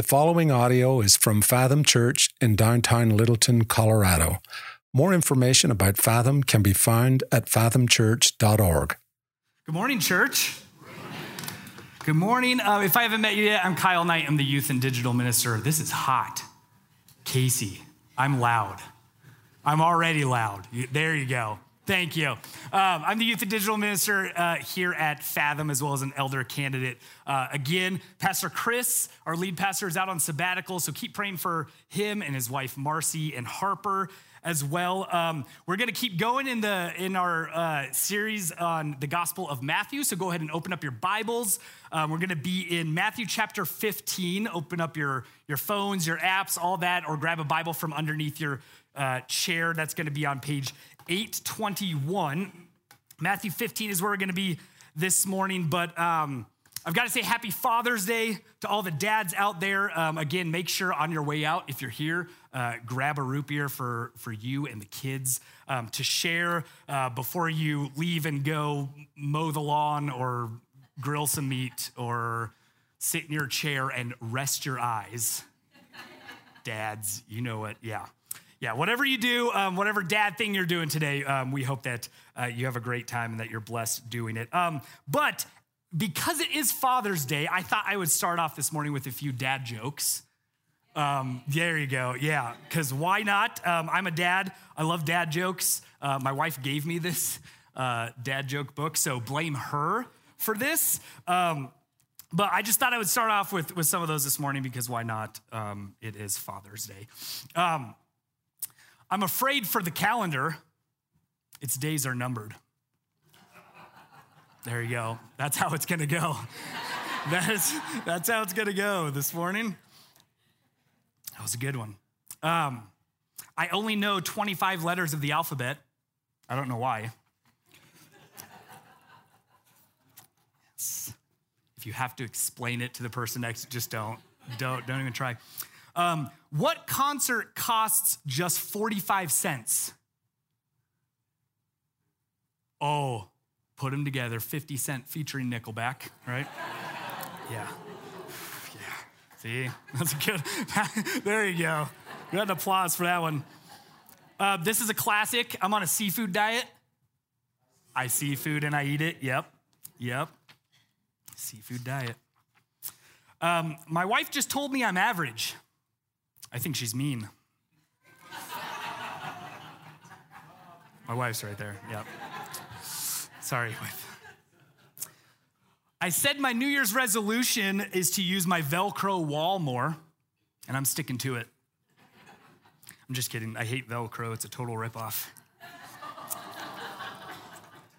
The following audio is from Fathom Church in downtown Littleton, Colorado. More information about Fathom can be found at fathomchurch.org. Good morning, church. Good morning. Uh, if I haven't met you yet, I'm Kyle Knight. I'm the youth and digital minister. This is hot. Casey, I'm loud. I'm already loud. There you go. Thank you. Um, I'm the youth and digital minister uh, here at Fathom, as well as an elder candidate. Uh, again, Pastor Chris, our lead pastor, is out on sabbatical, so keep praying for him and his wife Marcy and Harper as well. Um, we're going to keep going in the in our uh, series on the Gospel of Matthew. So go ahead and open up your Bibles. Um, we're going to be in Matthew chapter 15. Open up your your phones, your apps, all that, or grab a Bible from underneath your uh, chair. That's going to be on page 821. Matthew 15 is where we're going to be this morning, but um, I've got to say happy Father's Day to all the dads out there. Um, again, make sure on your way out, if you're here, uh, grab a root beer for, for you and the kids um, to share uh, before you leave and go mow the lawn or grill some meat or sit in your chair and rest your eyes. Dads, you know it, yeah yeah, whatever you do, um, whatever dad thing you're doing today, um, we hope that uh, you have a great time and that you're blessed doing it. Um, but because it is Father's Day, I thought I would start off this morning with a few dad jokes. Um, there you go. Yeah, because why not? Um, I'm a dad. I love dad jokes. Uh, my wife gave me this uh, dad joke book, so blame her for this. Um, but I just thought I would start off with, with some of those this morning because why not? Um, it is Father's Day. I'm afraid for the calendar, its days are numbered. There you go. That's how it's going to go. that's, that's how it's going to go this morning. That was a good one. Um, I only know 25 letters of the alphabet. I don't know why. Yes. If you have to explain it to the person next, just don't. Don't, don't even try. Um, what concert costs just 45 cents? Oh, put them together 50 Cent featuring Nickelback, right? yeah. Yeah. See, that's good. there you go. We got an applause for that one. Uh, this is a classic. I'm on a seafood diet. I see food and I eat it. Yep. Yep. Seafood diet. Um, my wife just told me I'm average. I think she's mean. My wife's right there. Yep. Sorry, wife. I said my New Year's resolution is to use my Velcro wall more, and I'm sticking to it. I'm just kidding. I hate Velcro, it's a total ripoff.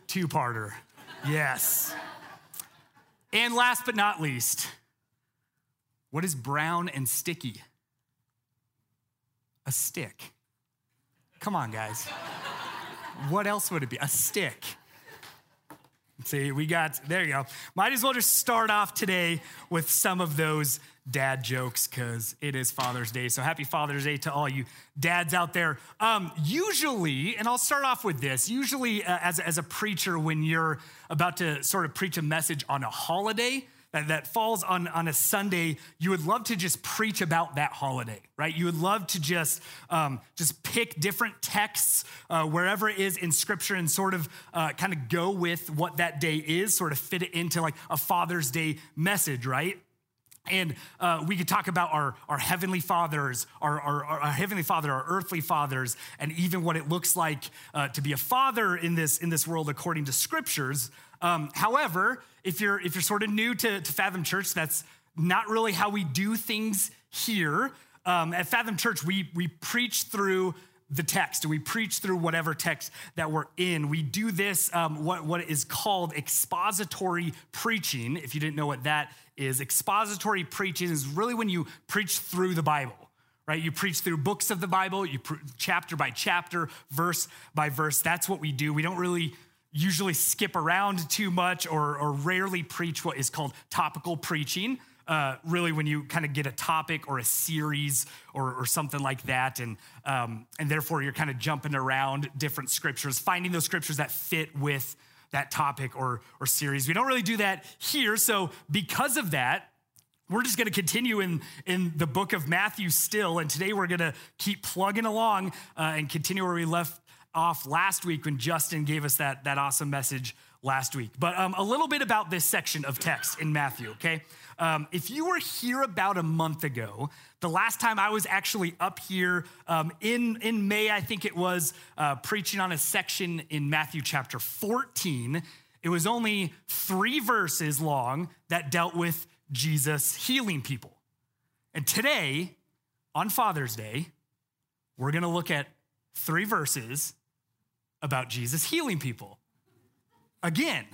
Two parter. Yes. And last but not least, what is brown and sticky? A stick. Come on, guys. what else would it be? A stick. See, we got, there you go. Might as well just start off today with some of those dad jokes because it is Father's Day. So happy Father's Day to all you dads out there. Um, usually, and I'll start off with this usually, uh, as, as a preacher, when you're about to sort of preach a message on a holiday, that, that falls on, on a Sunday, you would love to just preach about that holiday, right? You would love to just, um, just pick different texts uh, wherever it is in Scripture and sort of uh, kind of go with what that day is, sort of fit it into like a Father's Day message, right? And uh, we could talk about our, our heavenly fathers, our, our, our, heavenly father, our earthly fathers, and even what it looks like uh, to be a father in this, in this world according to scriptures. Um, however, if you're if you're sort of new to, to Fathom Church, that's not really how we do things here. Um, at Fathom Church, we we preach through the text. We preach through whatever text that we're in. We do this, um, what, what is called expository preaching. If you didn't know what that is, expository preaching is really when you preach through the Bible right? You preach through books of the Bible, you pre- chapter by chapter, verse by verse. That's what we do. We don't really usually skip around too much or, or rarely preach what is called topical preaching. Uh, really, when you kind of get a topic or a series or, or something like that, and um, and therefore you're kind of jumping around different scriptures, finding those scriptures that fit with that topic or or series. We don't really do that here, so because of that, we're just going to continue in, in the book of Matthew still. And today we're going to keep plugging along uh, and continue where we left off last week when Justin gave us that, that awesome message last week. But um, a little bit about this section of text in Matthew, okay? Um, if you were here about a month ago, the last time I was actually up here um, in, in May, I think it was, uh, preaching on a section in Matthew chapter 14. It was only three verses long that dealt with Jesus healing people. And today, on Father's Day, we're to look at three verses about Jesus healing people. Again.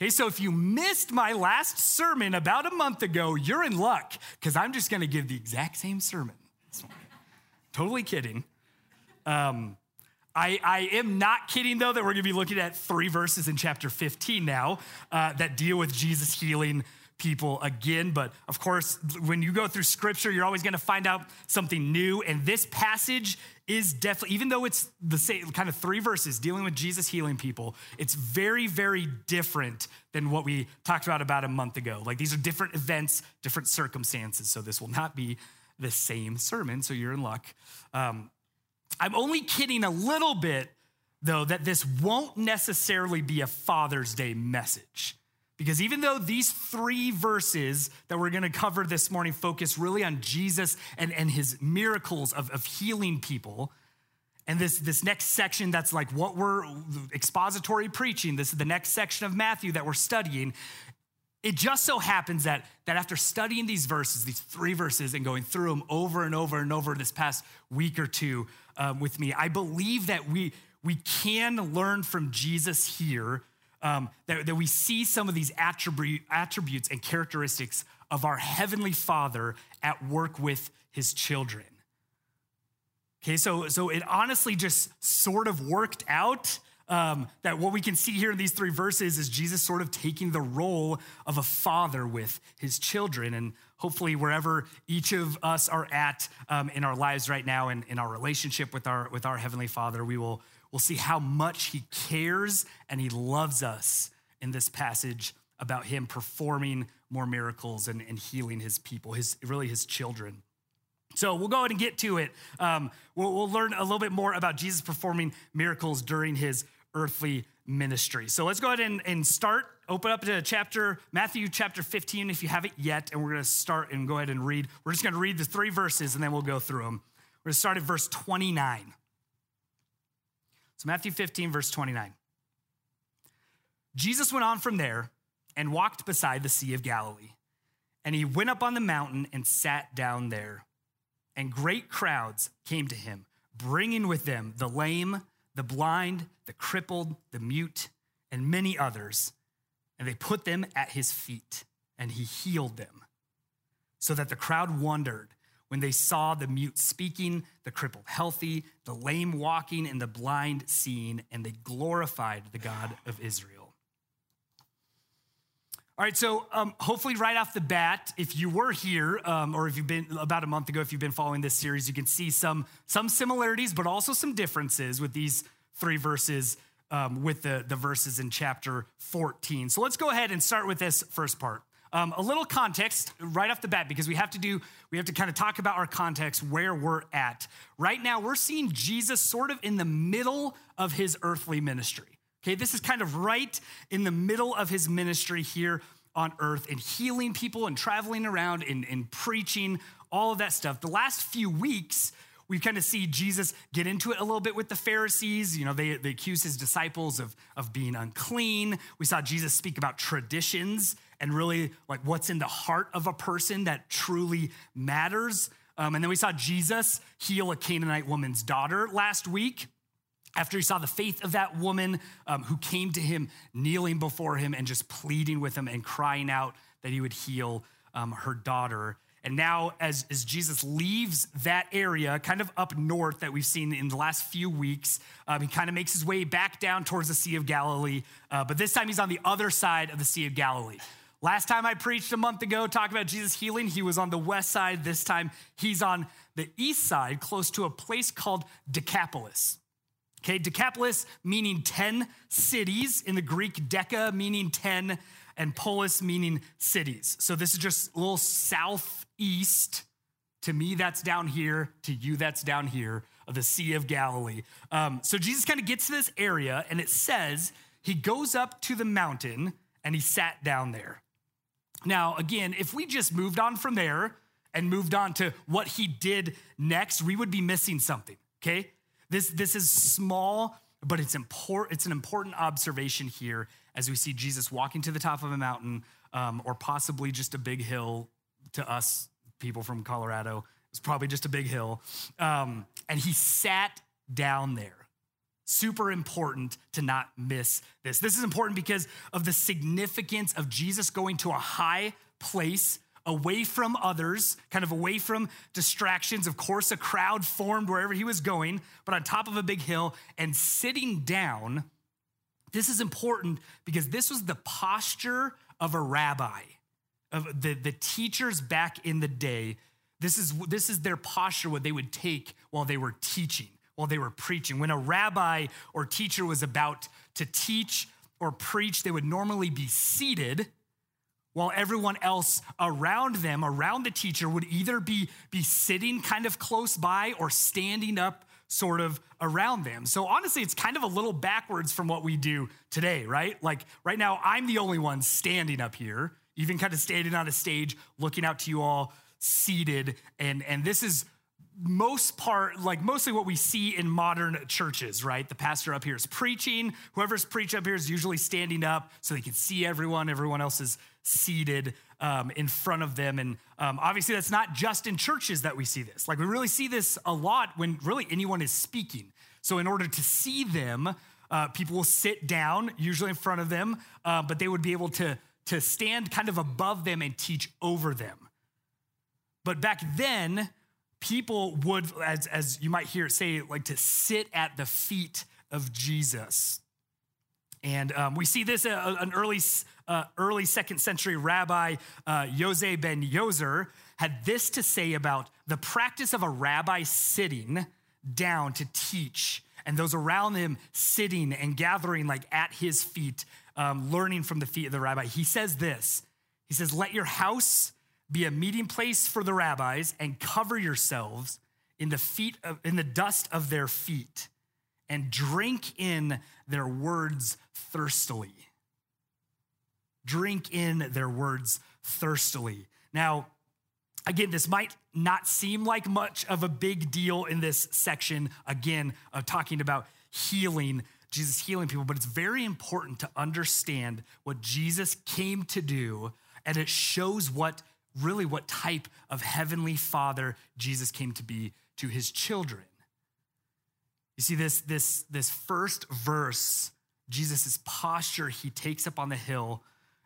Okay, so if you missed my last sermon about a month ago, you're in luck because I'm just going to give the exact same sermon. totally kidding. Um, I, I, am not kidding, though, that we're going to be looking at three verses in chapter 15 now uh, that deal with Jesus healing people again. But of course, when you go through scripture, you're always going to find out something new. And this passage is definitely, even though it's the same kind of three verses dealing with Jesus healing people, it's very, very different than what we talked about about a month ago. Like these are different events, different circumstances. So this will not be the same sermon. So you're in luck. Um, I'm only kidding a little bit, though, that this won't necessarily be a Father's Day message. Because even though these three verses that we're to cover this morning focus really on Jesus and, and his miracles of, of healing people, and this, this next section that's like what we're expository preaching, this is the next section of Matthew that we're studying. It just so happens that, that after studying these verses, these three verses, and going through them over and over and over this past week or two um, with me, I believe that we, we can learn from Jesus here um, that, that we see some of these attribute, attributes and characteristics of our Heavenly Father at work with His children. Okay, so, so it honestly just sort of worked out um, that what we can see here in these three verses is Jesus sort of taking the role of a father with his children. And hopefully, wherever each of us are at um, in our lives right now and in our relationship with our, with our Heavenly Father, we will we'll see how much he cares and he loves us in this passage about him performing more miracles and, and healing his people, his really his children. So we'll go ahead and get to it. Um, we'll, we'll learn a little bit more about Jesus performing miracles during his earthly ministry. So let's go ahead and, and start. Open up to chapter, Matthew chapter 15 if you haven't yet, and we're going to start and go ahead and read. We're just going to read the three verses and then we'll go through them. We're to start at verse 29. So, Matthew 15, verse 29. Jesus went on from there and walked beside the Sea of Galilee. And he went up on the mountain and sat down there. And great crowds came to him, bringing with them the lame, the blind, the crippled, the mute, and many others. And they put them at his feet, and he healed them, so that the crowd wondered when they saw the mute speaking, the crippled healthy, the lame walking, and the blind seeing, and they glorified the God of Israel. All right, so um, hopefully, right off the bat, if you were here, um, or if you've been about a month ago, if you've been following this series, you can see some, some similarities, but also some differences with these three verses, um, with the, the verses in chapter 14. So let's go ahead and start with this first part. Um, a little context right off the bat because we have to do we have to kind of talk about our context where we're at right now we're seeing jesus sort of in the middle of his earthly ministry okay this is kind of right in the middle of his ministry here on earth and healing people and traveling around and, and preaching all of that stuff the last few weeks we kind of see Jesus get into it a little bit with the Pharisees. You know, they, they accuse his disciples of, of being unclean. We saw Jesus speak about traditions and really like what's in the heart of a person that truly matters. Um, and then we saw Jesus heal a Canaanite woman's daughter last week after he saw the faith of that woman um, who came to him, kneeling before him and just pleading with him and crying out that he would heal um, her daughter. And now, as, as Jesus leaves that area, kind of up north that we've seen in the last few weeks, um, he kind of makes his way back down towards the Sea of Galilee. Uh, but this time he's on the other side of the Sea of Galilee. Last time I preached a month ago, talking about Jesus healing, he was on the west side. This time he's on the east side, close to a place called Decapolis. Okay, Decapolis meaning 10 cities, in the Greek, Deca meaning 10, and polis meaning cities. So this is just a little southeast. To me, that's down here. To you, that's down here of the Sea of Galilee. Um, so Jesus kind of gets to this area, and it says he goes up to the mountain and he sat down there. Now, again, if we just moved on from there and moved on to what he did next, we would be missing something, okay? This, this is small, but it's, important, it's an important observation here as we see Jesus walking to the top of a mountain um, or possibly just a big hill to us people from Colorado. It's probably just a big hill. Um, and he sat down there. Super important to not miss this. This is important because of the significance of Jesus going to a high place away from others, kind of away from distractions. Of course, a crowd formed wherever he was going, but on top of a big hill and sitting down. This is important because this was the posture of a rabbi, of the, the teachers back in the day. This is, this is their posture, what they would take while they were teaching while they were preaching. When a rabbi or teacher was about to teach or preach, they would normally be seated while everyone else around them, around the teacher, would either be, be sitting kind of close by or standing up sort of around them. So honestly, it's kind of a little backwards from what we do today, right? Like right now, I'm the only one standing up here, even kind of standing on a stage, looking out to you all seated. And, and this is most part, like mostly what we see in modern churches, right? The pastor up here is preaching. Whoever's preaching up here is usually standing up so they can see everyone. Everyone else is seated um, in front of them. And um, obviously, that's not just in churches that we see this. Like, we really see this a lot when really anyone is speaking. So, in order to see them, uh, people will sit down, usually in front of them, uh, but they would be able to, to stand kind of above them and teach over them. But back then, people would, as, as you might hear it say, like to sit at the feet of Jesus. And um, we see this, uh, an early, uh, early second century rabbi, uh, ben Yozer, had this to say about the practice of a rabbi sitting down to teach and those around him sitting and gathering like at his feet, um, learning from the feet of the rabbi. He says this, he says, let your house be a meeting place for the rabbis and cover yourselves in the feet of, in the dust of their feet and drink in their words thirstily. Drink in their words thirstily. Now again this might not seem like much of a big deal in this section again of talking about healing jesus healing people but it's very important to understand what jesus came to do and it shows what really what type of heavenly father Jesus came to be to his children. You see, this, this, this first verse, Jesus' posture he takes up on the hill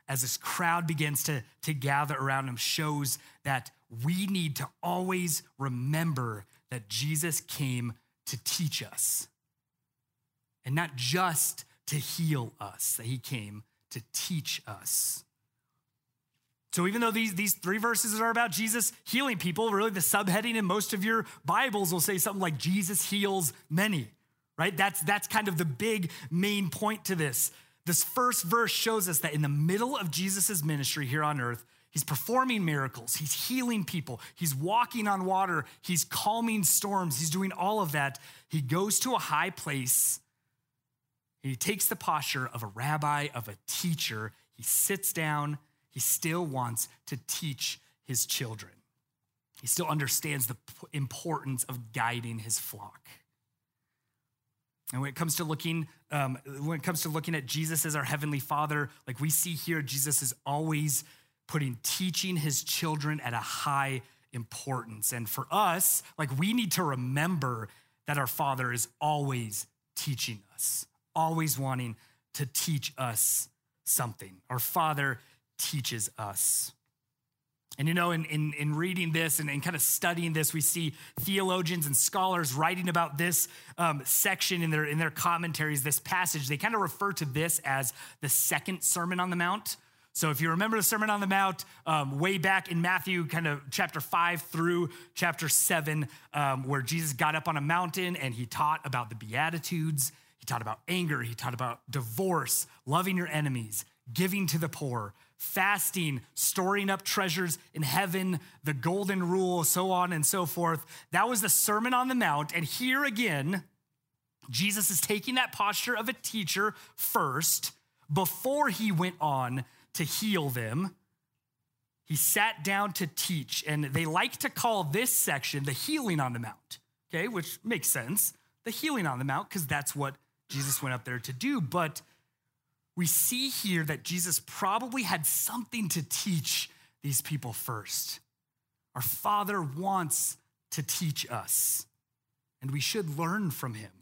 as this crowd begins to, to gather around him shows that we need to always remember that Jesus came to teach us and not just to heal us, that he came to teach us. So even though these, these three verses are about Jesus healing people, really the subheading in most of your Bibles will say something like Jesus heals many, right? That's, that's kind of the big main point to this. This first verse shows us that in the middle of Jesus' ministry here on earth, he's performing miracles, he's healing people, he's walking on water, he's calming storms, he's doing all of that. He goes to a high place. He takes the posture of a rabbi, of a teacher. He sits down he still wants to teach his children. He still understands the importance of guiding his flock. And when it comes to looking, um, when it comes to looking at Jesus as our heavenly Father, like we see here, Jesus is always putting teaching his children at a high importance. And for us, like we need to remember that our Father is always teaching us, always wanting to teach us something. Our Father teaches us. And you know, in, in, in reading this and, kind of studying this, we see theologians and scholars writing about this um, section in their, in their commentaries, this passage. They kind of refer to this as the second Sermon on the Mount. So if you remember the Sermon on the Mount, um, way back in Matthew, kind of chapter five through chapter seven, um, where Jesus got up on a mountain and he taught about the Beatitudes, he taught about anger, he taught about divorce, loving your enemies, giving to the poor, fasting, storing up treasures in heaven, the golden rule, so on and so forth. That was the Sermon on the Mount. And here again, Jesus is taking that posture of a teacher first before he went on to heal them. He sat down to teach, and they like to call this section the healing on the Mount, okay, which makes sense. The healing on the Mount, because that's what Jesus went up there to do. But we see here that Jesus probably had something to teach these people first. Our Father wants to teach us, and we should learn from him.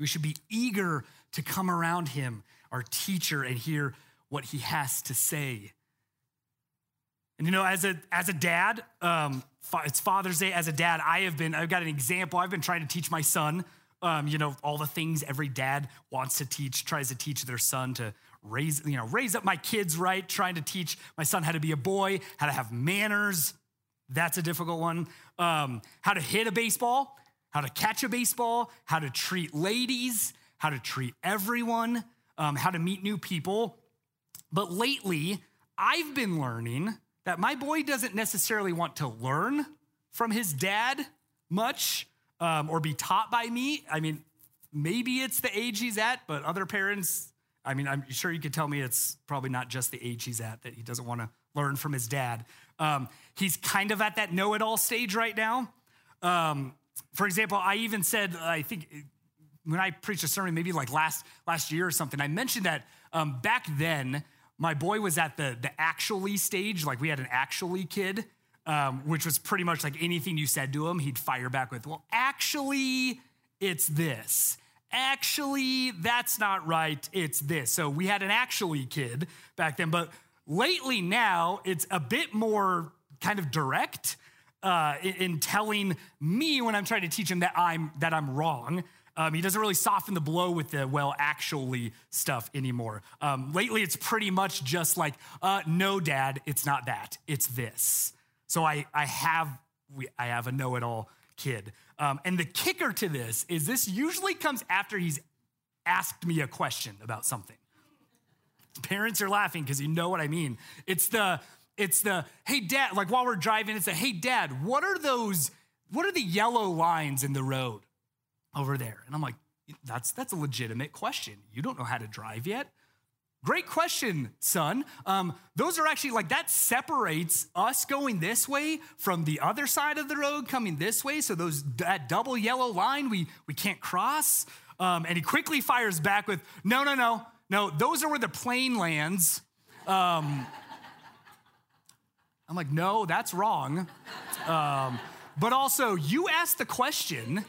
We should be eager to come around him, our teacher, and hear what he has to say. And you know, as a as a dad, um, it's Father's Day. As a dad, I have been. I've got an example. I've been trying to teach my son. Um, you know, all the things every dad wants to teach, tries to teach their son to raise, you know, raise up my kids right. Trying to teach my son how to be a boy, how to have manners. That's a difficult one. Um, how to hit a baseball, how to catch a baseball, how to treat ladies, how to treat everyone, um, how to meet new people. But lately, I've been learning that my boy doesn't necessarily want to learn from his dad much um, or be taught by me. I mean, maybe it's the age he's at, but other parents, I mean, I'm sure you could tell me it's probably not just the age he's at that he doesn't want to learn from his dad. Um, he's kind of at that know it all stage right now. Um, for example, I even said, I think when I preached a sermon, maybe like last, last year or something, I mentioned that um, back then, my boy was at the, the actually stage, like we had an actually kid, um, which was pretty much like anything you said to him, he'd fire back with, well, actually, it's this. Actually, that's not right, it's this. So we had an actually kid back then, but lately now it's a bit more kind of direct. Uh, in, in telling me when I'm trying to teach him that I'm that I'm wrong, um, he doesn't really soften the blow with the, well, actually stuff anymore. Um, lately, it's pretty much just like, uh, no, dad, it's not that, it's this. So I, I, have, I have a know it all kid. Um, and the kicker to this is this usually comes after he's asked me a question about something. Parents are laughing because you know what I mean. It's the, it's the, hey, dad, like while we're driving, it's a hey, dad, what are those, what are the yellow lines in the road? over there. And I'm like, that's, that's a legitimate question. You don't know how to drive yet? Great question, son. Um, those are actually like that separates us going this way from the other side of the road coming this way. So those that double yellow line we we can't cross. Um, and he quickly fires back with, "No, no, no, no. Those are where the plane lands." Um, I'm like, "No, that's wrong." Um, but also, you asked the question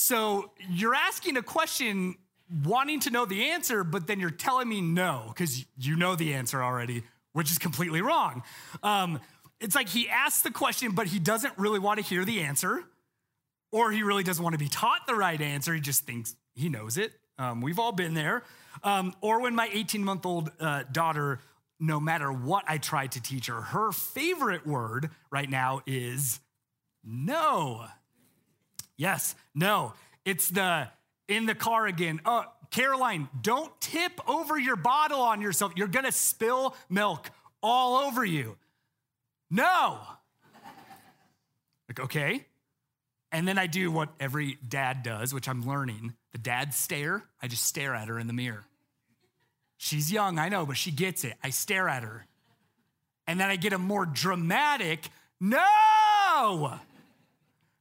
so you're asking a question wanting to know the answer, but then you're telling me no, because you know the answer already, which is completely wrong. Um, it's like he asks the question, but he doesn't really want to hear the answer, or he really doesn't want to be taught the right answer. He just thinks he knows it. Um, we've all been there. Um, or when my 18 month old uh, daughter, no matter what I try to teach her, her favorite word right now is no. Yes, no. It's the in the car again. Oh, Caroline, don't tip over your bottle on yourself. You're gonna spill milk all over you. No. Like, okay. And then I do what every dad does, which I'm learning the dad stare. I just stare at her in the mirror. She's young, I know, but she gets it. I stare at her. And then I get a more dramatic no.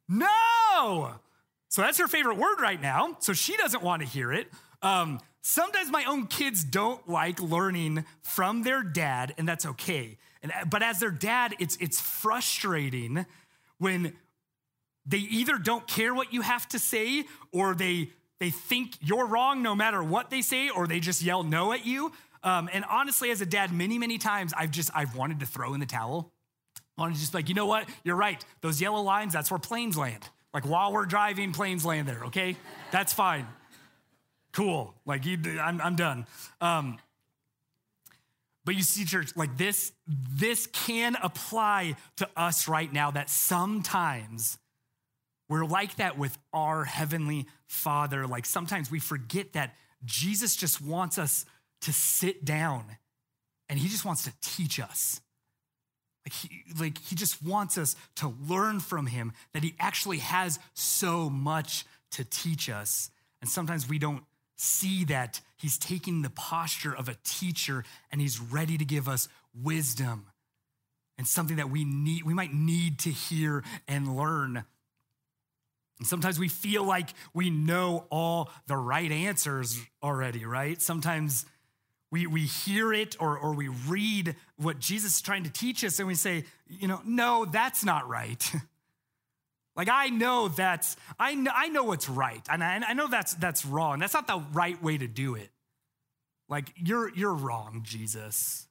No. So that's her favorite word right now. So she doesn't want to hear it. Um, sometimes my own kids don't like learning from their dad, and that's okay. And, but as their dad, it's, it's frustrating when they either don't care what you have to say or they, they think you're wrong no matter what they say or they just yell no at you. Um, and honestly, as a dad, many, many times I've just, I've wanted to throw in the towel. I wanted to just like, you know what? You're right. Those yellow lines, that's where planes land. Like while we're driving, planes land there, okay? That's fine. Cool. Like you, I'm, I'm done. Um, but you see, church, like this, this can apply to us right now that sometimes we're like that with our heavenly Father. Like sometimes we forget that Jesus just wants us to sit down and he just wants to teach us. Like he, like he just wants us to learn from him that he actually has so much to teach us. And sometimes we don't see that he's taking the posture of a teacher and he's ready to give us wisdom and something that we need we might need to hear and learn. And sometimes we feel like we know all the right answers already, right? Sometimes we, we hear it or, or we read what Jesus is trying to teach us and we say, you know, no, that's not right. like I know that's, I know, I know what's right. And I, I know that's, that's wrong. That's not the right way to do it. Like you're, you're wrong, Jesus.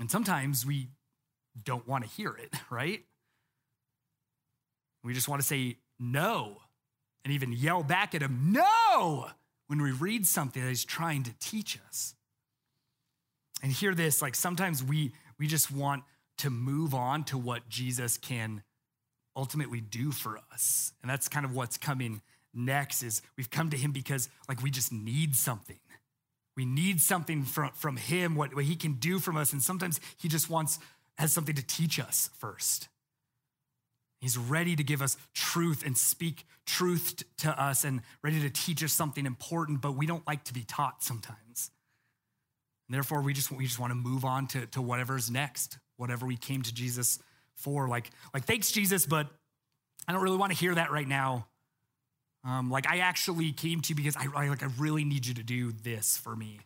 And sometimes we don't want to hear it, right? We just want to say no and even yell back at him, no when we read something that he's trying to teach us. And hear this, like sometimes we we just want to move on to what Jesus can ultimately do for us. And that's kind of what's coming next is we've come to him because like we just need something. We need something from, from him, what, what he can do from us. And sometimes he just wants, has something to teach us first. He's ready to give us truth and speak truth to us and ready to teach us something important, but we don't like to be taught sometimes. And therefore, we just, we just want to move on to, to whatever's next, whatever we came to Jesus for. Like, like, thanks, Jesus, but I don't really want to hear that right now. Um, like, I actually came to you because I, I, like, I really need you to do this for me.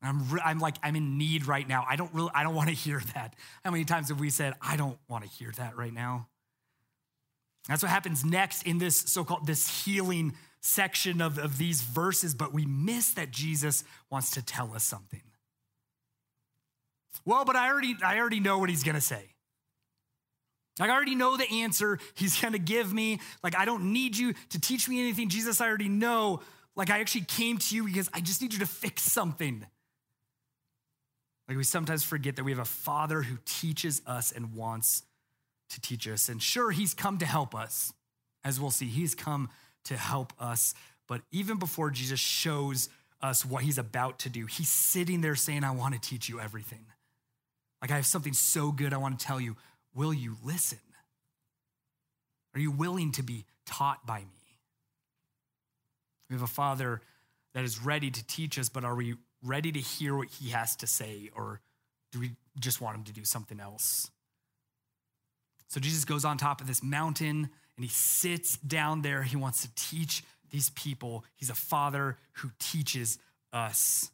I'm, re- I'm like, I'm in need right now. I don't really, I don't want to hear that. How many times have we said, I don't want to hear that right now? That's what happens next in this so-called, this healing section of, of these verses, but we miss that Jesus wants to tell us something. Well, but I already, I already know what he's gonna say. Like, I already know the answer he's gonna give me. Like, I don't need you to teach me anything. Jesus, I already know. Like, I actually came to you because I just need you to fix something. Like we sometimes forget that we have a father who teaches us and wants to teach us. And sure, he's come to help us. As we'll see, he's come to help us. But even before Jesus shows us what he's about to do, he's sitting there saying, I want to teach you everything. Like, I have something so good I want to tell you. Will you listen? Are you willing to be taught by me? We have a father that is ready to teach us, but are we ready to hear what he has to say, or do we just want him to do something else? So Jesus goes on top of this mountain and he sits down there. He wants to teach these people. He's a father who teaches us.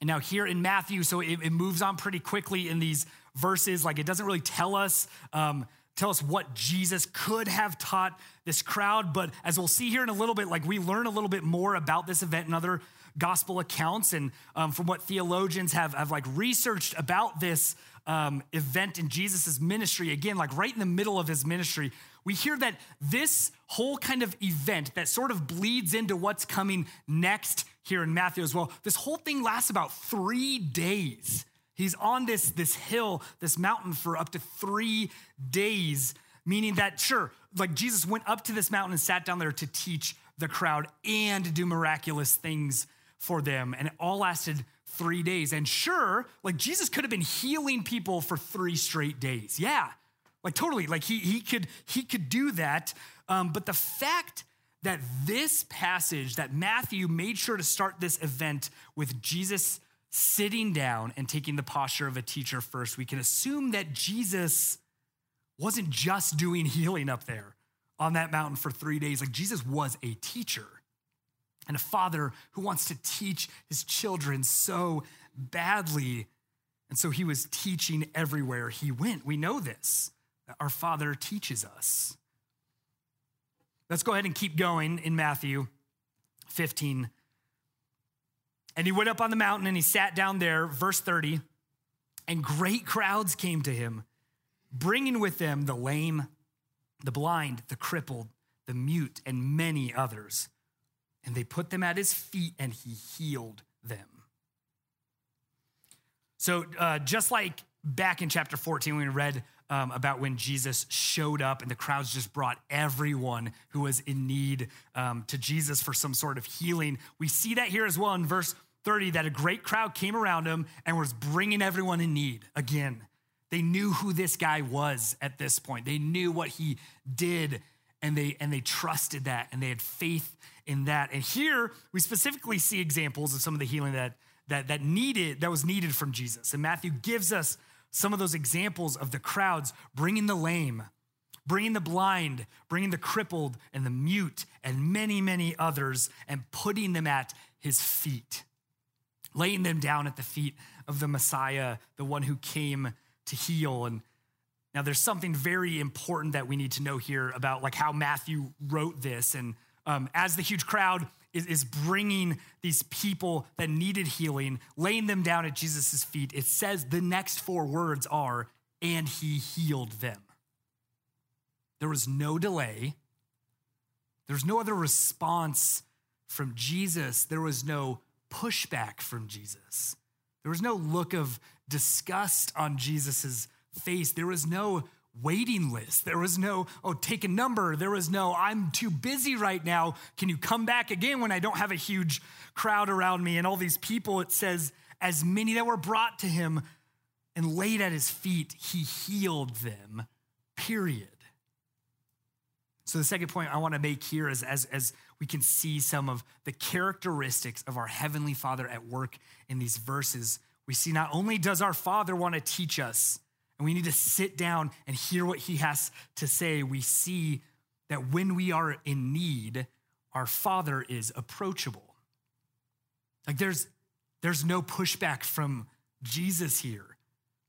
And now, here in Matthew, so it, it moves on pretty quickly in these verses. Like, it doesn't really tell us. Um, tell us what Jesus could have taught this crowd. But as we'll see here in a little bit, like we learn a little bit more about this event in other gospel accounts and um, from what theologians have, have like researched about this um, event in jesus' ministry again like right in the middle of his ministry we hear that this whole kind of event that sort of bleeds into what's coming next here in matthew as well this whole thing lasts about three days he's on this, this hill this mountain for up to three days meaning that sure like jesus went up to this mountain and sat down there to teach the crowd and do miraculous things for them. And it all lasted three days. And sure, like Jesus could have been healing people for three straight days. Yeah, like totally. Like he, he, could, he could do that. Um, but the fact that this passage, that Matthew made sure to start this event with Jesus sitting down and taking the posture of a teacher first, we can assume that Jesus wasn't just doing healing up there on that mountain for three days. Like Jesus was a teacher and a father who wants to teach his children so badly. And so he was teaching everywhere he went. We know this. Our father teaches us. Let's go ahead and keep going in Matthew 15. And he went up on the mountain and he sat down there, verse 30, and great crowds came to him, bringing with them the lame, the blind, the crippled, the mute, and many others and they put them at his feet, and he healed them. So, uh, just like back in chapter 14, when we read um, about when Jesus showed up and the crowds just brought everyone who was in need um, to Jesus for some sort of healing. We see that here as well in verse 30 that a great crowd came around him and was bringing everyone in need again. They knew who this guy was at this point. They knew what he did and they and they trusted that and they had faith in that. And here we specifically see examples of some of the healing that that that needed that was needed from Jesus. And Matthew gives us some of those examples of the crowds bringing the lame, bringing the blind, bringing the crippled and the mute and many many others and putting them at his feet. Laying them down at the feet of the Messiah, the one who came to heal and now, there's something very important that we need to know here about like how Matthew wrote this. And um, as the huge crowd is, is bringing these people that needed healing, laying them down at Jesus' feet, it says the next four words are, and he healed them. There was no delay. There's no other response from Jesus. There was no pushback from Jesus. There was no look of disgust on Jesus's face. There was no waiting list. There was no, oh, take a number. There was no, I'm too busy right now. Can you come back again when I don't have a huge crowd around me and all these people? It says, as many that were brought to him and laid at his feet, he healed them, period. So, the second point I want to make here is as, as we can see some of the characteristics of our Heavenly Father at work in these verses, we see not only does our Father want to teach us, and we need to sit down and hear what he has to say. We see that when we are in need, our Father is approachable. Like there's there's no pushback from Jesus here.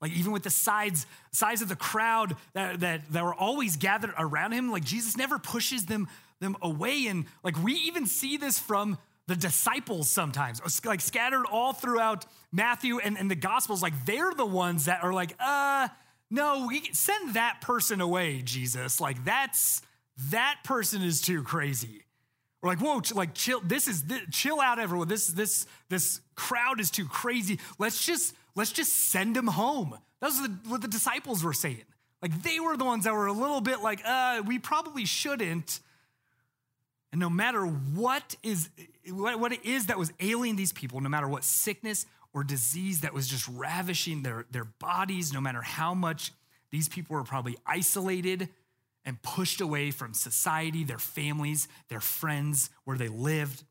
Like even with the sides, size of the crowd that, that, that were always gathered around him, like Jesus never pushes them, them away. And like we even see this from the disciples sometimes, like scattered all throughout Matthew and, and the Gospels. Like they're the ones that are like, uh, no, we send that person away, Jesus. Like that's that person is too crazy. We're like, whoa, like chill. This is this, chill out, everyone. This this this crowd is too crazy. Let's just let's just send them home. That's what the disciples were saying. Like they were the ones that were a little bit like, uh, we probably shouldn't. And no matter what is what it is that was ailing these people, no matter what sickness or disease that was just ravishing their, their bodies, no matter how much these people were probably isolated and pushed away from society, their families, their friends, where they lived,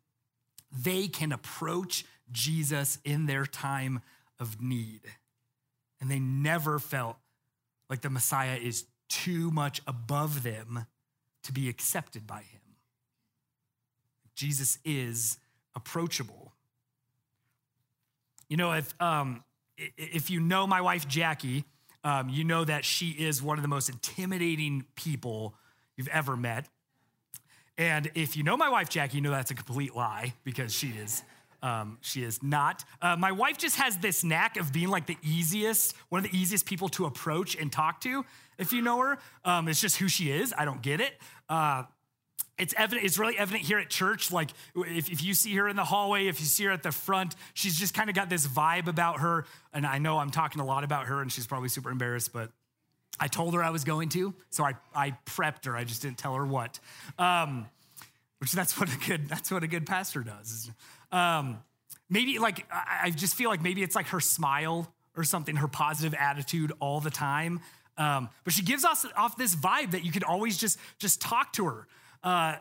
they can approach Jesus in their time of need. And they never felt like the Messiah is too much above them to be accepted by him. Jesus is approachable. You know, if, um, if you know my wife, Jackie, um, you know that she is one of the most intimidating people you've ever met. And if you know my wife, Jackie, you know that's a complete lie because she is. Um, she is not. Uh, my wife just has this knack of being like the easiest, one of the easiest people to approach and talk to. If you know her, um, it's just who she is. I don't get it. Uh, it's evident it's really evident here at church like if, if you see her in the hallway if you see her at the front she's just kind of got this vibe about her and i know i'm talking a lot about her and she's probably super embarrassed but i told her i was going to so i, I prepped her i just didn't tell her what. Um, which that's what a good that's what a good pastor does um, maybe like I, I just feel like maybe it's like her smile or something her positive attitude all the time um, but she gives us off this vibe that you could always just just talk to her uh,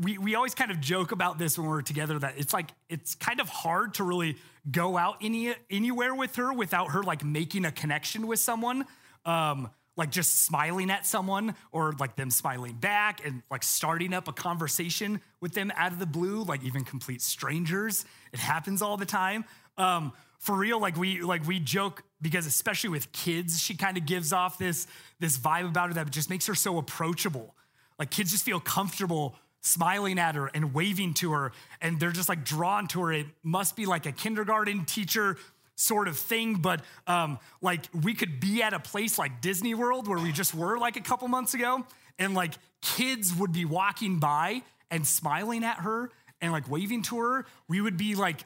we, we always kind of joke about this when we're together that it's like it's kind of hard to really go out any anywhere with her without her like making a connection with someone um, like just smiling at someone or like them smiling back and like starting up a conversation with them out of the blue like even complete strangers. It happens all the time. Um, for real like we like we joke because especially with kids she kind of gives off this this vibe about her that just makes her so approachable like kids just feel comfortable smiling at her and waving to her, and they're just like drawn to her. It must be like a kindergarten teacher sort of thing, but um, like we could be at a place like Disney World where we just were like a couple months ago, and like kids would be walking by and smiling at her and like waving to her. We would be like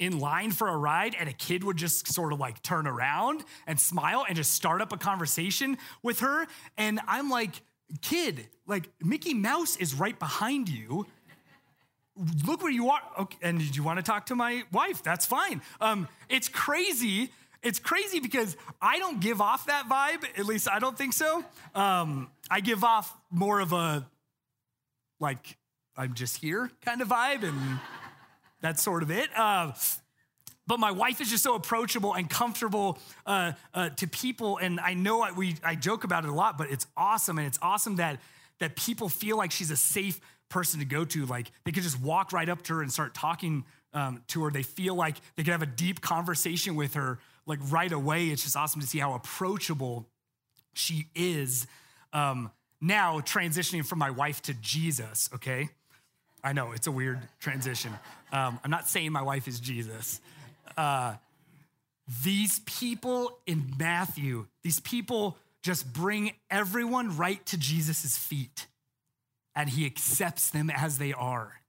in line for a ride and a kid would just sort of like turn around and smile and just start up a conversation with her. And I'm like, kid, like Mickey Mouse is right behind you. Look where you are. Okay, and did you want to talk to my wife? That's fine. Um, it's crazy. It's crazy because I don't give off that vibe. At least I don't think so. Um, I give off more of a like I'm just here kind of vibe, and that's sort of it. Uh, but my wife is just so approachable and comfortable uh, uh, to people, and I know I, we I joke about it a lot, but it's awesome, and it's awesome that that people feel like she's a safe person to go to. Like they could just walk right up to her and start talking um, to her. They feel like they could have a deep conversation with her like right away. It's just awesome to see how approachable she is. Um, now transitioning from my wife to Jesus, okay? I know it's a weird transition. Um, I'm not saying my wife is Jesus. Uh, these people in Matthew, these people just bring everyone right to Jesus' feet and he accepts them as they are.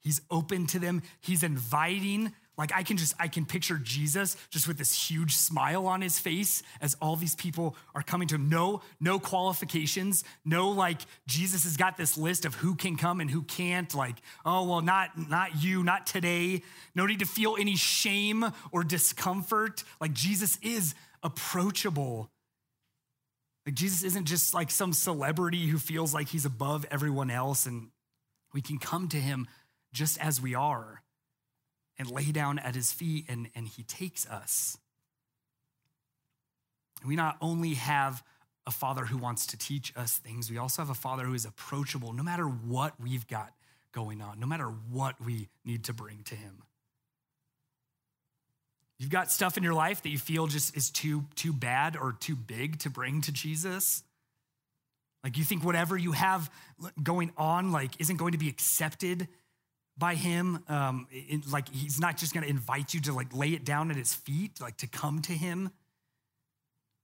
He's open to them, he's inviting like I can just I can picture Jesus just with this huge smile on his face as all these people are coming to him. No, no qualifications. No like Jesus has got this list of who can come and who can't. Like, oh well, not not you, not today. No need to feel any shame or discomfort. Like Jesus is approachable. Like Jesus isn't just like some celebrity who feels like he's above everyone else and we can come to him just as we are and lay down at his feet, and, and he takes us. We not only have a father who wants to teach us things, we also have a father who is approachable no matter what we've got going on, no matter what we need to bring to him. You've got stuff in your life that you feel just is too, too bad or too big to bring to Jesus. Like you think whatever you have going on, like isn't going to be accepted by him. Um, like he's not just going to invite you to like lay it down at his feet, like to come to him.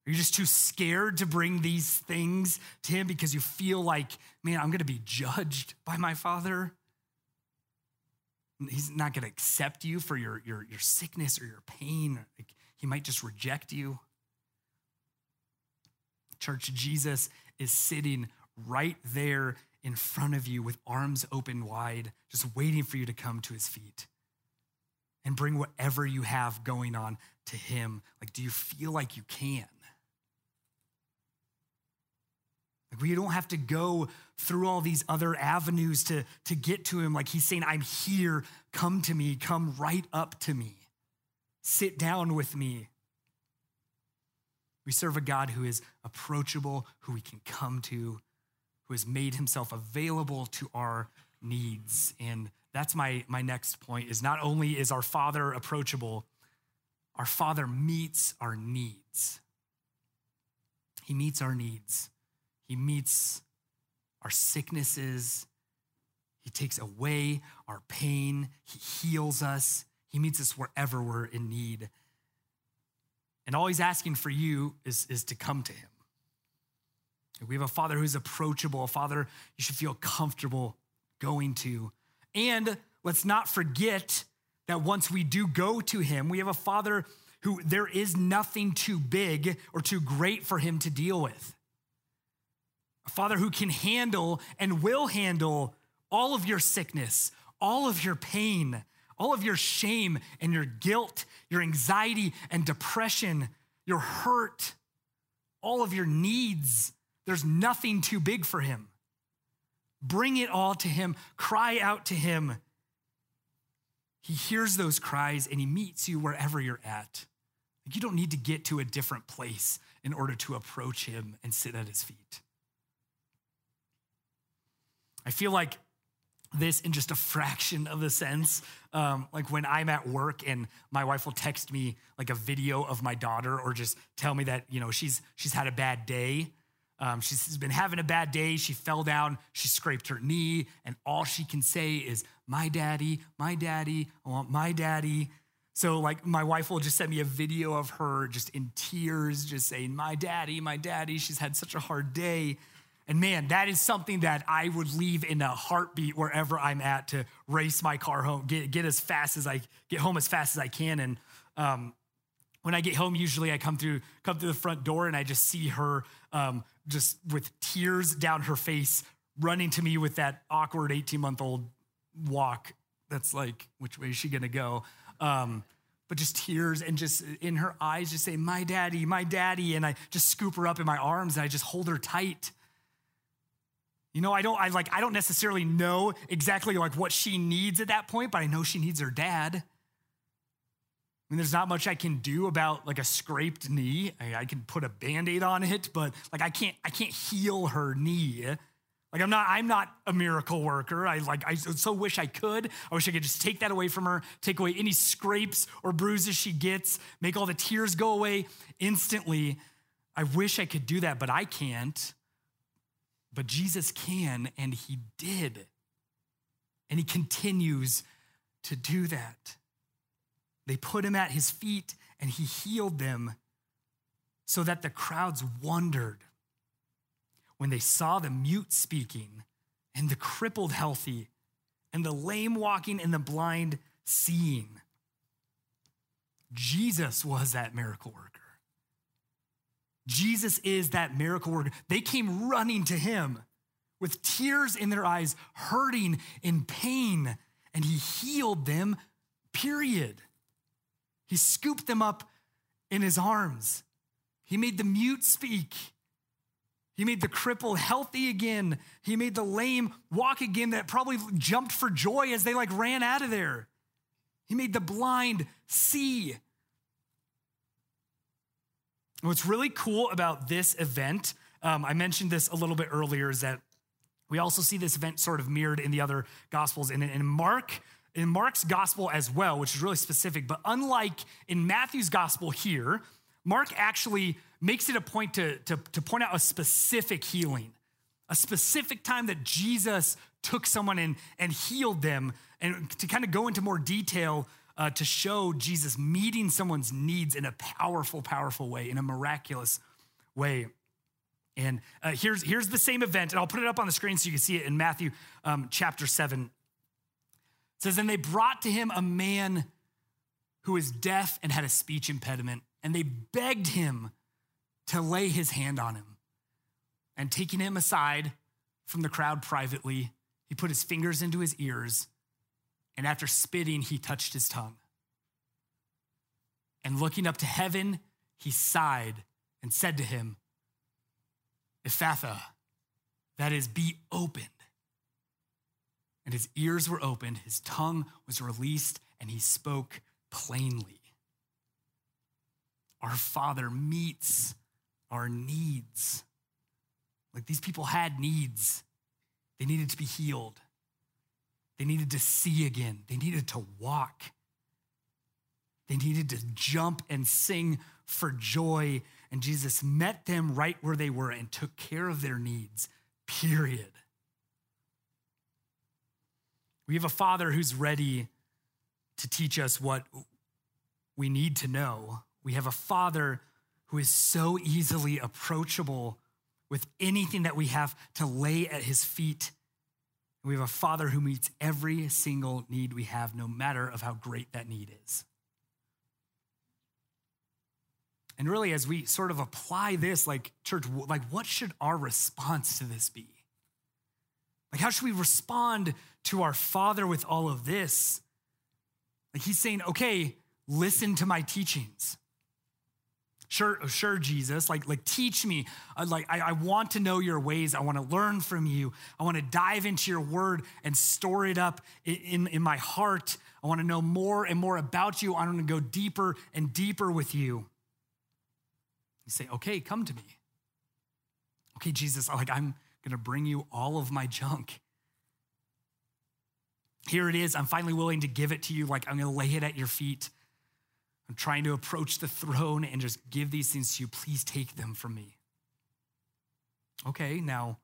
Are you just too scared to bring these things to him because you feel like, man, I'm going to be judged by my father? He's not going to accept you for your, your, your sickness or your pain. Like, he might just reject you. Church, Jesus is sitting right there in front of you with arms open wide, just waiting for you to come to his feet and bring whatever you have going on to him. Like, do you feel like you can? Like, we don't have to go through all these other avenues to, to get to him. Like, he's saying, I'm here. Come to me. Come right up to me. Sit down with me. We serve a God who is approachable, who we can come to, who has made himself available to our needs. And that's my, my next point is not only is our Father approachable, our Father meets our needs. He meets our needs. He meets our sicknesses. He takes away our pain. He heals us. He meets us wherever we're in need. And all he's asking for you is, is to come to him. We have a father who's approachable, a father you should feel comfortable going to. And let's not forget that once we do go to him, we have a father who there is nothing too big or too great for him to deal with. A father who can handle and will handle all of your sickness, all of your pain, all of your shame and your guilt, your anxiety and depression, your hurt, all of your needs there's nothing too big for him. Bring it all to him, cry out to him. He hears those cries and he meets you wherever you're at. You don't need to get to a different place in order to approach him and sit at his feet. I feel like this in just a fraction of the sense. Um, like when I'm at work and my wife will text me like a video of my daughter or just tell me that, you know, she's she's had a bad day. Um, she's been having a bad day. She fell down. She scraped her knee. And all she can say is, My daddy, my daddy, I want my daddy. So, like, my wife will just send me a video of her just in tears, just saying, My daddy, my daddy. She's had such a hard day. And man, that is something that I would leave in a heartbeat wherever I'm at to race my car home, get, get as fast as I get home as fast as I can. And um, when I get home, usually I come through come through the front door and I just see her um, just with tears down her face, running to me with that awkward 18 month old walk. That's like, which way is she gonna go? Um, but just tears and just in her eyes, just say, "My daddy, my daddy," and I just scoop her up in my arms and I just hold her tight. You know, I don't, I like, I don't necessarily know exactly like what she needs at that point, but I know she needs her dad. Mean, there's not much I can do about like a scraped knee. I, I can put a band-aid on it, but like I can't, I can't heal her knee. Like I'm not, I'm not a miracle worker. I like, I so wish I could. I wish I could just take that away from her, take away any scrapes or bruises she gets, make all the tears go away instantly. I wish I could do that, but I can't. But Jesus can, and he did. And he continues to do that. They put him at his feet and he healed them so that the crowds wondered when they saw the mute speaking and the crippled healthy and the lame walking and the blind seeing. Jesus was that miracle worker. Jesus is that miracle worker. They came running to him with tears in their eyes, hurting in pain, and he healed them, period. He scooped them up in his arms. He made the mute speak. He made the cripple healthy again. He made the lame walk again that probably jumped for joy as they like ran out of there. He made the blind see. What's really cool about this event, um, I mentioned this a little bit earlier, is that we also see this event sort of mirrored in the other gospels. And in Mark, in Mark's gospel as well, which is really specific, but unlike in Matthew's gospel here, Mark actually makes it a point to, to, to point out a specific healing, a specific time that Jesus took someone in and healed them, and to kind of go into more detail uh, to show Jesus meeting someone's needs in a powerful, powerful way, in a miraculous way. And uh, here's, here's the same event, and I'll put it up on the screen so you can see it in Matthew um, chapter 7 says, And they brought to him a man who was deaf and had a speech impediment, and they begged him to lay his hand on him. And taking him aside from the crowd privately, he put his fingers into his ears, and after spitting, he touched his tongue. And looking up to heaven, he sighed and said to him, Ephphatha, that is, be opened and his ears were opened, his tongue was released, and he spoke plainly. Our Father meets our needs. Like these people had needs, they needed to be healed, they needed to see again, they needed to walk. They needed to jump and sing for joy. And Jesus met them right where they were and took care of their needs, period. We have a father who's ready to teach us what we need to know. We have a father who is so easily approachable with anything that we have to lay at his feet. We have a father who meets every single need we have, no matter of how great that need is. And really, as we sort of apply this, like church, like what should our response to this be? Like, how should we respond to our Father with all of this? Like, he's saying, okay, listen to my teachings. Sure, oh, sure, Jesus. Like, like teach me. Uh, like, I, I want to know your ways. I want to learn from you. I want to dive into your word and store it up in, in, in my heart. I want to know more and more about you. I want to go deeper and deeper with you. You say, okay, come to me. Okay, Jesus, like I'm to bring you all of my junk. Here it is. I'm finally willing to give it to you. Like I'm going to lay it at your feet. I'm trying to approach the throne and just give these things to you. Please take them from me. Okay, now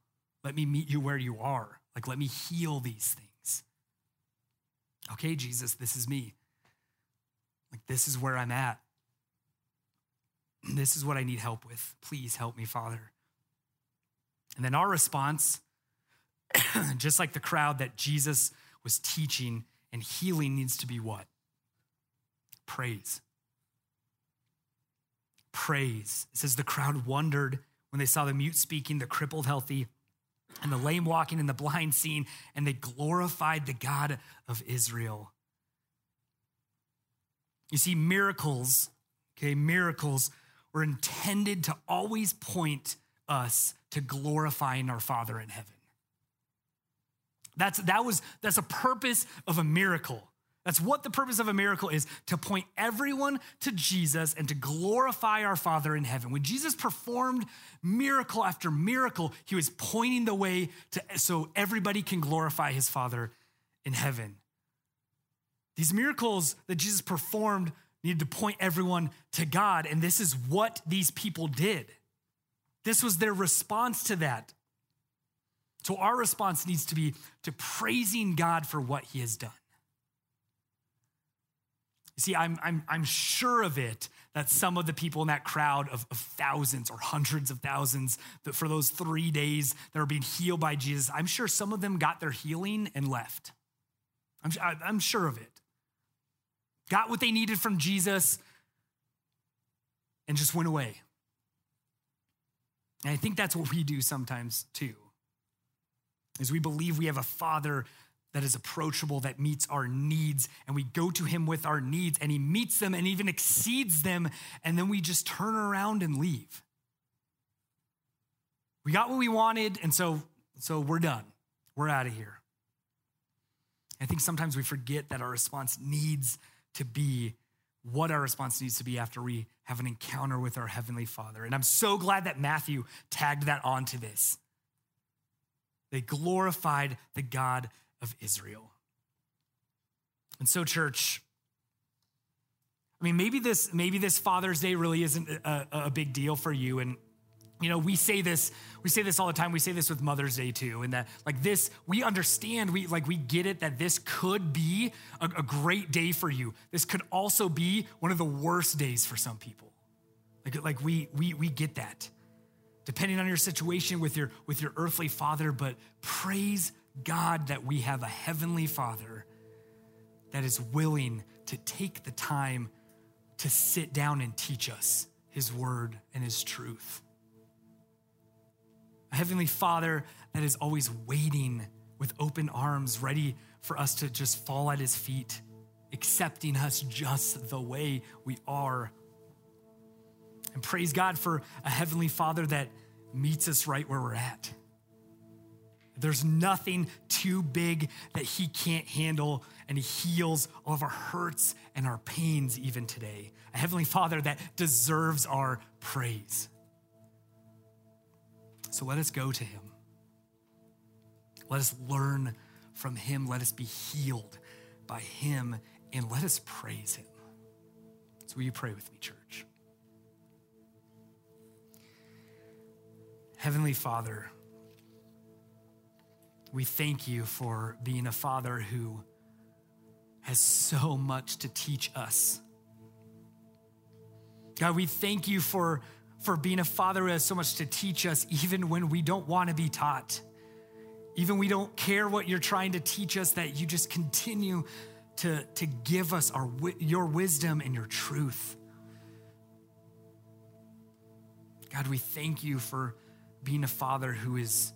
let me meet you where you are. Like, let me heal these things. Okay, Jesus, this is me. Like, this is where I'm at. This is what I need help with. Please help me, Father. And then our response, just like the crowd that Jesus was teaching and healing, needs to be what? Praise. Praise. It says the crowd wondered when they saw the mute speaking, the crippled healthy, and the lame walking, and the blind seeing, and they glorified the God of Israel. You see, miracles, okay, miracles were intended to always point us to glorifying our Father in heaven. That's, that was, that's a purpose of a miracle. That's what the purpose of a miracle is to point everyone to Jesus and to glorify our Father in heaven. When Jesus performed miracle after miracle, he was pointing the way to so everybody can glorify his Father in heaven. These miracles that Jesus performed needed to point everyone to God, and this is what these people did. This was their response to that. So our response needs to be to praising God for what he has done. You see, I'm, I'm, I'm sure of it that some of the people in that crowd of, of thousands or hundreds of thousands that for those three days that are being healed by Jesus, I'm sure some of them got their healing and left. I'm, I'm sure of it. Got what they needed from Jesus and just went away. And I think that's what we do sometimes too. Is we believe we have a father that is approachable, that meets our needs, and we go to him with our needs, and he meets them and even exceeds them, and then we just turn around and leave. We got what we wanted, and so, so we're done. We're out of here. I think sometimes we forget that our response needs to be what our response needs to be after we have an encounter with our Heavenly Father. And I'm so glad that Matthew tagged that onto this. They glorified the God of Israel. And so, church, I mean, maybe this, maybe this Father's Day really isn't a, a big deal for you. And you know, we say this, we say this all the time. We say this with Mother's Day too. And that like this, we understand, we like we get it that this could be a, a great day for you. This could also be one of the worst days for some people. Like, like we we we get that. Depending on your situation with your with your earthly father, but praise God that we have a heavenly Father that is willing to take the time to sit down and teach us His word and His truth. A heavenly Father that is always waiting with open arms, ready for us to just fall at His feet, accepting us just the way we are. And praise God for a heavenly Father that meets us right where we're at. There's nothing too big that He can't handle, and He heals all of our hurts and our pains even today. A Heavenly Father that deserves our praise. So let us go to Him. Let us learn from Him. Let us be healed by Him, and let us praise Him. So, will you pray with me, church? Heavenly Father, we thank you for being a father who has so much to teach us. God, we thank you for, for being a father who has so much to teach us, even when we don't want to be taught. Even we don't care what you're trying to teach us, that you just continue to, to give us our, your wisdom and your truth. God, we thank you for being a father who is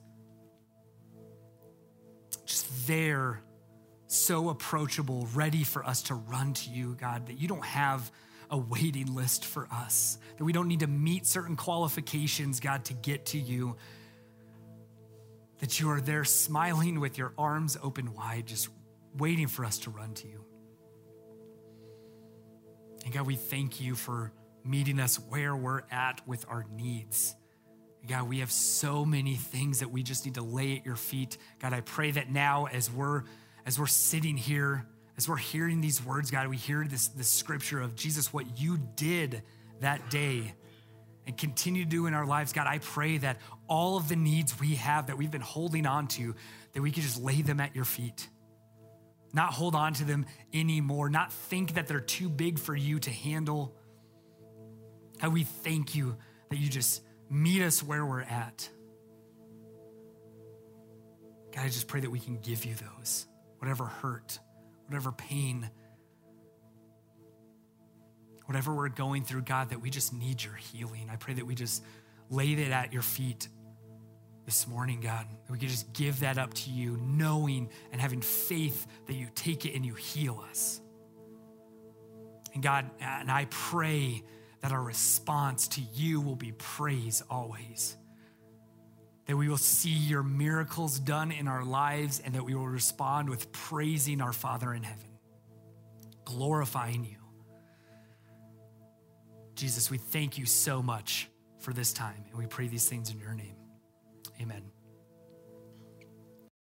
just there, so approachable, ready for us to run to you, God, that you don't have a waiting list for us, that we don't need to meet certain qualifications, God, to get to you. That you are there smiling with your arms open wide, just waiting for us to run to you. And God, we thank you for meeting us where we're at with our needs. God, we have so many things that we just need to lay at your feet. God, I pray that now as we're as we're sitting here, as we're hearing these words, God, we hear this, this scripture of Jesus, what you did that day and continue to do in our lives. God, I pray that all of the needs we have that we've been holding on to, that we can just lay them at your feet. Not hold on to them anymore, not think that they're too big for you to handle. God, we thank you that you just meet us where we're at. God, I just pray that we can give you those, whatever hurt, whatever pain, whatever we're going through, God, that we just need your healing. I pray that we just lay that at your feet this morning, God. That we can just give that up to you, knowing and having faith that you take it and you heal us. And God, and I pray that our response to you will be praise always. That we will see your miracles done in our lives and that we will respond with praising our Father in heaven, glorifying you. Jesus, we thank you so much for this time, and we pray these things in your name. Amen.